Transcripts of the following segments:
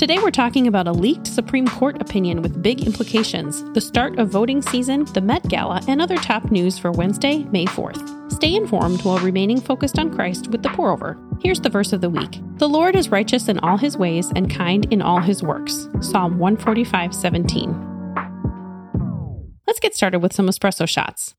Today we're talking about a leaked Supreme Court opinion with big implications, the start of voting season, the Met Gala, and other top news for Wednesday, May 4th. Stay informed while remaining focused on Christ with the pour over. Here's the verse of the week The Lord is righteous in all his ways and kind in all his works. Psalm 145 17. Let's get started with some espresso shots.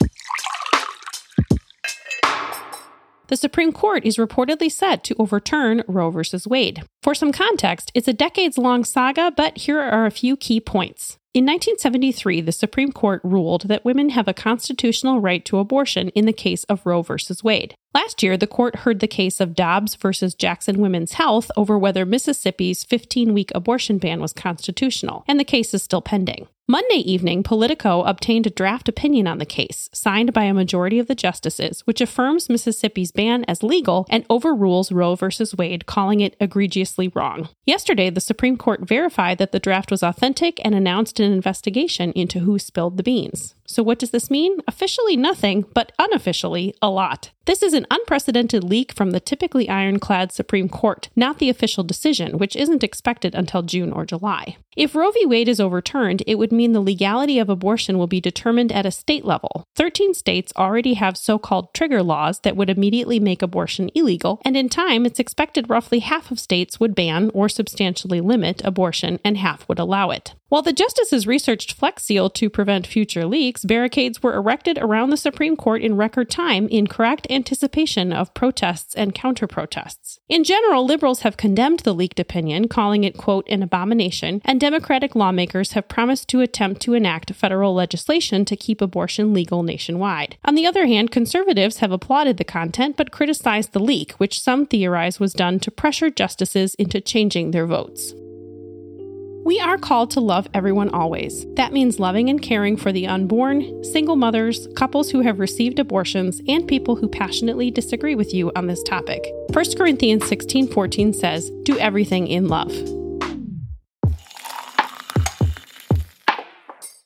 The Supreme Court is reportedly set to overturn Roe v. Wade. For some context, it's a decades long saga, but here are a few key points. In 1973, the Supreme Court ruled that women have a constitutional right to abortion in the case of Roe v. Wade. Last year, the court heard the case of Dobbs versus Jackson Women's Health over whether Mississippi's 15 week abortion ban was constitutional, and the case is still pending. Monday evening, Politico obtained a draft opinion on the case, signed by a majority of the justices, which affirms Mississippi's ban as legal and overrules Roe v. Wade, calling it egregiously wrong. Yesterday, the Supreme Court verified that the draft was authentic and announced an investigation into who spilled the beans. So, what does this mean? Officially, nothing, but unofficially, a lot. This is an unprecedented leak from the typically ironclad Supreme Court, not the official decision, which isn't expected until June or July. If Roe v. Wade is overturned, it would mean the legality of abortion will be determined at a state level. 13 states already have so called trigger laws that would immediately make abortion illegal, and in time, it's expected roughly half of states would ban or substantially limit abortion and half would allow it. While the justices researched Flex Seal to prevent future leaks, barricades were erected around the Supreme Court in record time in correct anticipation of protests and counter protests. In general, liberals have condemned the leaked opinion, calling it, quote, an abomination, and Democratic lawmakers have promised to attempt to enact federal legislation to keep abortion legal nationwide. On the other hand, conservatives have applauded the content but criticized the leak, which some theorize was done to pressure justices into changing their votes. We are called to love everyone always. That means loving and caring for the unborn, single mothers, couples who have received abortions, and people who passionately disagree with you on this topic. 1 Corinthians 16:14 says, "Do everything in love."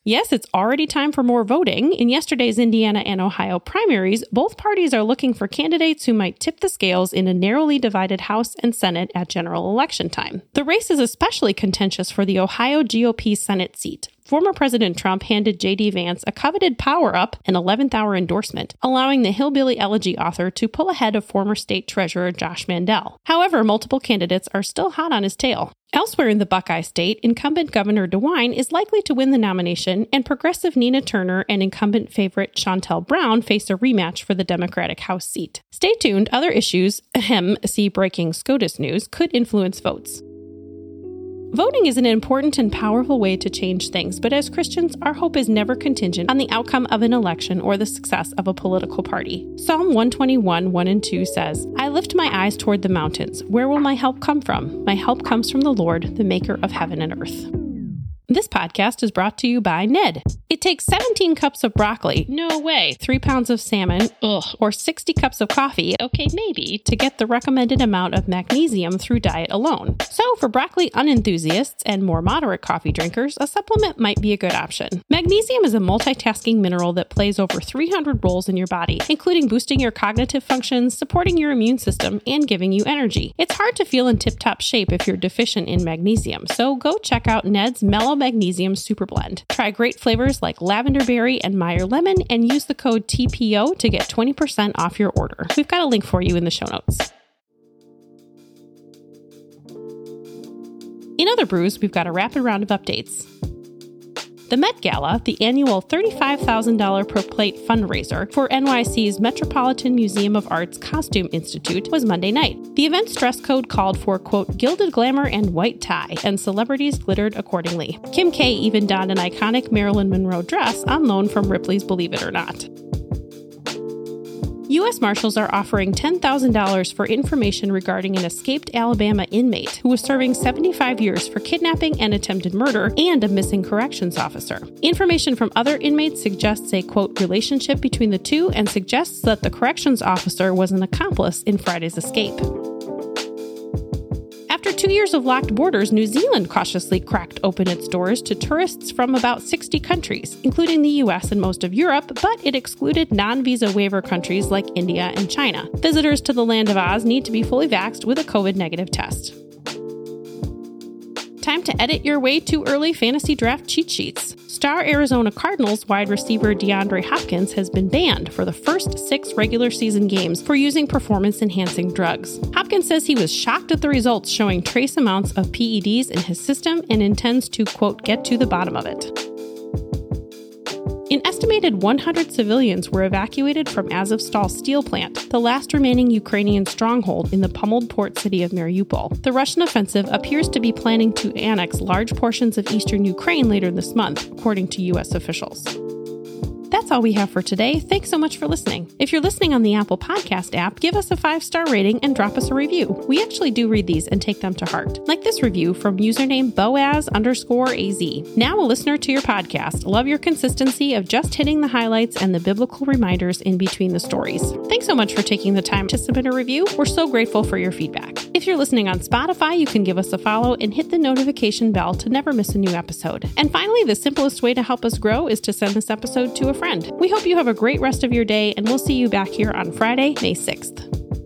Yes, it's already time for more voting. In yesterday's Indiana and Ohio primaries, both parties are looking for candidates who might tip the scales in a narrowly divided House and Senate at general election time. The race is especially contentious for the Ohio GOP Senate seat. Former President Trump handed J.D. Vance a coveted power up, an 11th hour endorsement, allowing the Hillbilly Elegy author to pull ahead of former state treasurer Josh Mandel. However, multiple candidates are still hot on his tail. Elsewhere in the Buckeye State, incumbent Governor DeWine is likely to win the nomination, and progressive Nina Turner and incumbent favorite Shontel Brown face a rematch for the Democratic House seat. Stay tuned, other issues, ahem, see breaking SCOTUS news, could influence votes. Voting is an important and powerful way to change things, but as Christians, our hope is never contingent on the outcome of an election or the success of a political party. Psalm 121, 1 and 2 says, I lift my eyes toward the mountains. Where will my help come from? My help comes from the Lord, the maker of heaven and earth. This podcast is brought to you by Ned. It takes 17 cups of broccoli, no way, 3 pounds of salmon, ugh, or 60 cups of coffee, okay, maybe, to get the recommended amount of magnesium through diet alone. So, for broccoli unenthusiasts and more moderate coffee drinkers, a supplement might be a good option. Magnesium is a multitasking mineral that plays over 300 roles in your body, including boosting your cognitive functions, supporting your immune system, and giving you energy. It's hard to feel in tip top shape if you're deficient in magnesium, so go check out Ned's Mellow Magnesium Super Blend. Try great flavors like lavender berry and Meyer lemon and use the code TPO to get 20% off your order. We've got a link for you in the show notes. In other brews, we've got a rapid round of updates. The Met Gala, the annual $35,000 per plate fundraiser for NYC's Metropolitan Museum of Art's Costume Institute, was Monday night. The event's dress code called for, quote, gilded glamour and white tie, and celebrities glittered accordingly. Kim K even donned an iconic Marilyn Monroe dress on loan from Ripley's Believe It or Not. U.S. Marshals are offering $10,000 for information regarding an escaped Alabama inmate who was serving 75 years for kidnapping and attempted murder and a missing corrections officer. Information from other inmates suggests a quote relationship between the two and suggests that the corrections officer was an accomplice in Friday's escape. After two years of locked borders, New Zealand cautiously cracked open its doors to tourists from about 60 countries, including the US and most of Europe, but it excluded non visa waiver countries like India and China. Visitors to the land of Oz need to be fully vaxxed with a COVID negative test. Time to edit your way to early fantasy draft cheat sheets. Star Arizona Cardinals wide receiver DeAndre Hopkins has been banned for the first six regular season games for using performance enhancing drugs. Hopkins says he was shocked at the results showing trace amounts of PEDs in his system and intends to, quote, get to the bottom of it. An estimated 100 civilians were evacuated from Azovstal steel plant, the last remaining Ukrainian stronghold in the pummeled port city of Mariupol. The Russian offensive appears to be planning to annex large portions of eastern Ukraine later this month, according to U.S. officials. That's all we have for today. Thanks so much for listening. If you're listening on the Apple Podcast app, give us a five star rating and drop us a review. We actually do read these and take them to heart. Like this review from username Boaz underscore AZ. Now a listener to your podcast. Love your consistency of just hitting the highlights and the biblical reminders in between the stories. Thanks so much for taking the time to submit a review. We're so grateful for your feedback. If you're listening on Spotify, you can give us a follow and hit the notification bell to never miss a new episode. And finally, the simplest way to help us grow is to send this episode to a friend. We hope you have a great rest of your day, and we'll see you back here on Friday, May 6th.